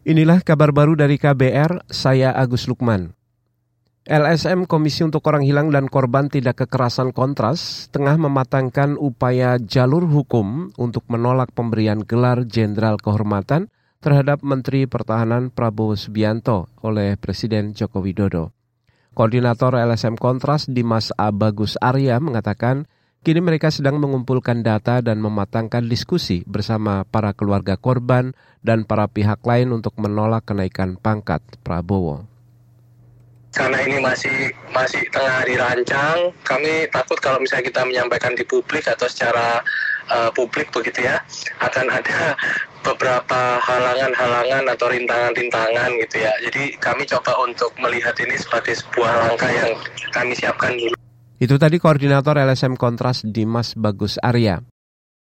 Inilah kabar baru dari KBR, saya Agus Lukman. LSM Komisi untuk Orang Hilang dan Korban Tidak Kekerasan Kontras tengah mematangkan upaya jalur hukum untuk menolak pemberian gelar Jenderal Kehormatan terhadap Menteri Pertahanan Prabowo Subianto oleh Presiden Joko Widodo. Koordinator LSM Kontras Dimas Abagus Arya mengatakan Kini mereka sedang mengumpulkan data dan mematangkan diskusi bersama para keluarga korban dan para pihak lain untuk menolak kenaikan pangkat Prabowo. Karena ini masih masih tengah dirancang, kami takut kalau misalnya kita menyampaikan di publik atau secara uh, publik begitu ya, akan ada beberapa halangan-halangan atau rintangan-rintangan gitu ya. Jadi kami coba untuk melihat ini sebagai sebuah langkah yang kami siapkan dulu. Itu tadi Koordinator LSM Kontras Dimas Bagus Arya.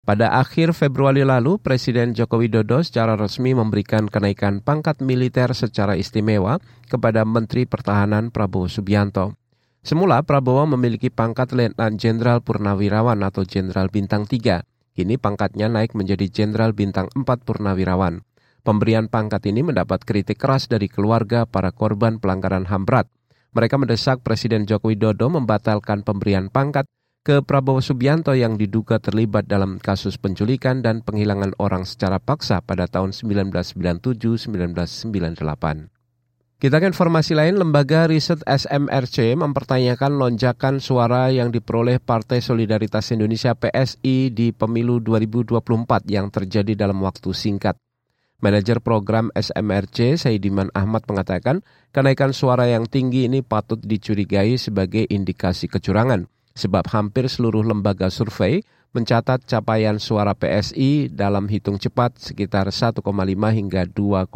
Pada akhir Februari lalu, Presiden Joko Widodo secara resmi memberikan kenaikan pangkat militer secara istimewa kepada Menteri Pertahanan Prabowo Subianto. Semula Prabowo memiliki pangkat Letnan Jenderal Purnawirawan atau Jenderal Bintang 3. Kini pangkatnya naik menjadi Jenderal Bintang 4 Purnawirawan. Pemberian pangkat ini mendapat kritik keras dari keluarga para korban pelanggaran HAM berat. Mereka mendesak Presiden Joko Widodo membatalkan pemberian pangkat ke Prabowo Subianto yang diduga terlibat dalam kasus penculikan dan penghilangan orang secara paksa pada tahun 1997-1998. Kita ke informasi lain, Lembaga Riset SMRC mempertanyakan lonjakan suara yang diperoleh Partai Solidaritas Indonesia PSI di pemilu 2024 yang terjadi dalam waktu singkat. Manajer program SMRC Saidiman Ahmad mengatakan kenaikan suara yang tinggi ini patut dicurigai sebagai indikasi kecurangan sebab hampir seluruh lembaga survei mencatat capaian suara PSI dalam hitung cepat sekitar 1,5 hingga 2,7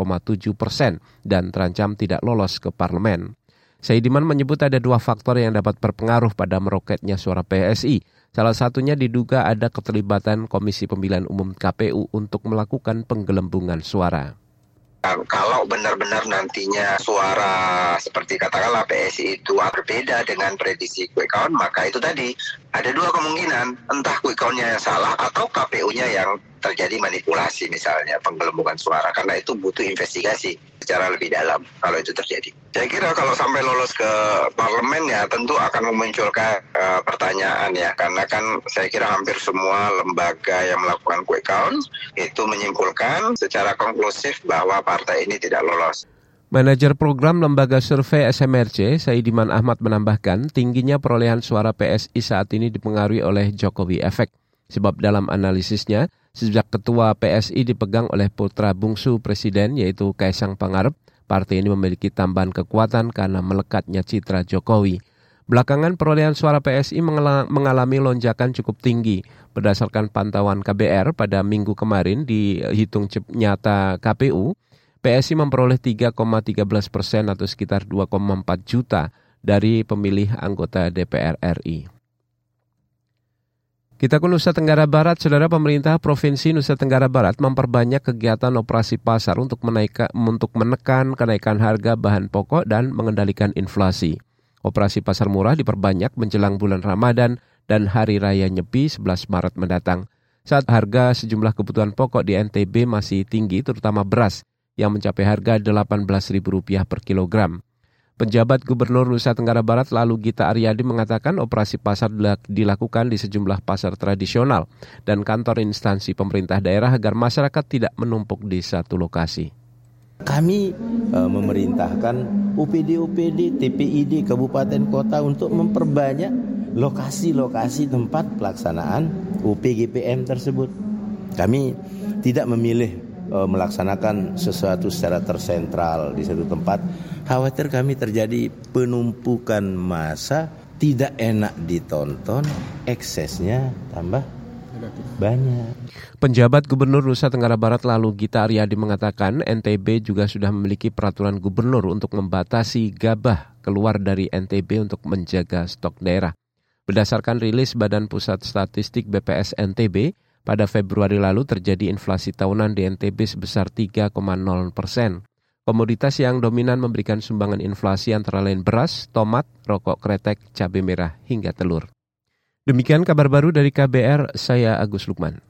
persen dan terancam tidak lolos ke parlemen. Saidiman menyebut ada dua faktor yang dapat berpengaruh pada meroketnya suara PSI, Salah satunya diduga ada keterlibatan Komisi Pemilihan Umum KPU untuk melakukan penggelembungan suara. Kalau benar-benar nantinya suara seperti katakanlah PSI itu berbeda dengan prediksi quick count, maka itu tadi ada dua kemungkinan, entah quick count-nya yang salah atau KPU-nya yang terjadi manipulasi misalnya penggelembungan suara karena itu butuh investigasi secara lebih dalam kalau itu terjadi. Saya kira kalau sampai lolos ke parlemen ya tentu akan memunculkan uh, pertanyaan ya karena kan saya kira hampir semua lembaga yang melakukan quick count itu menyimpulkan secara konklusif bahwa partai ini tidak lolos. Manajer program Lembaga Survei SMRC, Saidiman Ahmad menambahkan, tingginya perolehan suara PSI saat ini dipengaruhi oleh Jokowi Efek. Sebab dalam analisisnya, sejak ketua PSI dipegang oleh putra bungsu presiden yaitu Kaisang Pangarep, partai ini memiliki tambahan kekuatan karena melekatnya citra Jokowi. Belakangan perolehan suara PSI mengalami lonjakan cukup tinggi. Berdasarkan pantauan KBR pada minggu kemarin dihitung nyata KPU, PSI memperoleh 3,13 persen atau sekitar 2,4 juta dari pemilih anggota DPR RI. Kita ke Nusa Tenggara Barat, Saudara Pemerintah Provinsi Nusa Tenggara Barat memperbanyak kegiatan operasi pasar untuk, menaika, untuk menekan kenaikan harga bahan pokok dan mengendalikan inflasi. Operasi pasar murah diperbanyak menjelang bulan Ramadan dan Hari Raya Nyepi 11 Maret mendatang. Saat harga sejumlah kebutuhan pokok di NTB masih tinggi, terutama beras, yang mencapai harga Rp18.000 per kilogram. Penjabat Gubernur Nusa Tenggara Barat lalu Gita Aryadi mengatakan operasi pasar dilakukan di sejumlah pasar tradisional dan kantor instansi pemerintah daerah agar masyarakat tidak menumpuk di satu lokasi. Kami e, memerintahkan UPD-UPD, TPID, kabupaten kota untuk memperbanyak lokasi-lokasi tempat pelaksanaan UPGPM tersebut. Kami tidak memilih e, melaksanakan sesuatu secara tersentral di satu tempat khawatir kami terjadi penumpukan massa tidak enak ditonton eksesnya tambah banyak. Penjabat Gubernur Nusa Tenggara Barat lalu Gita Aryadi mengatakan NTB juga sudah memiliki peraturan gubernur untuk membatasi gabah keluar dari NTB untuk menjaga stok daerah. Berdasarkan rilis Badan Pusat Statistik BPS NTB, pada Februari lalu terjadi inflasi tahunan di NTB sebesar 3,0 persen. Komoditas yang dominan memberikan sumbangan inflasi antara lain beras, tomat, rokok kretek, cabai merah, hingga telur. Demikian kabar baru dari KBR, saya Agus Lukman.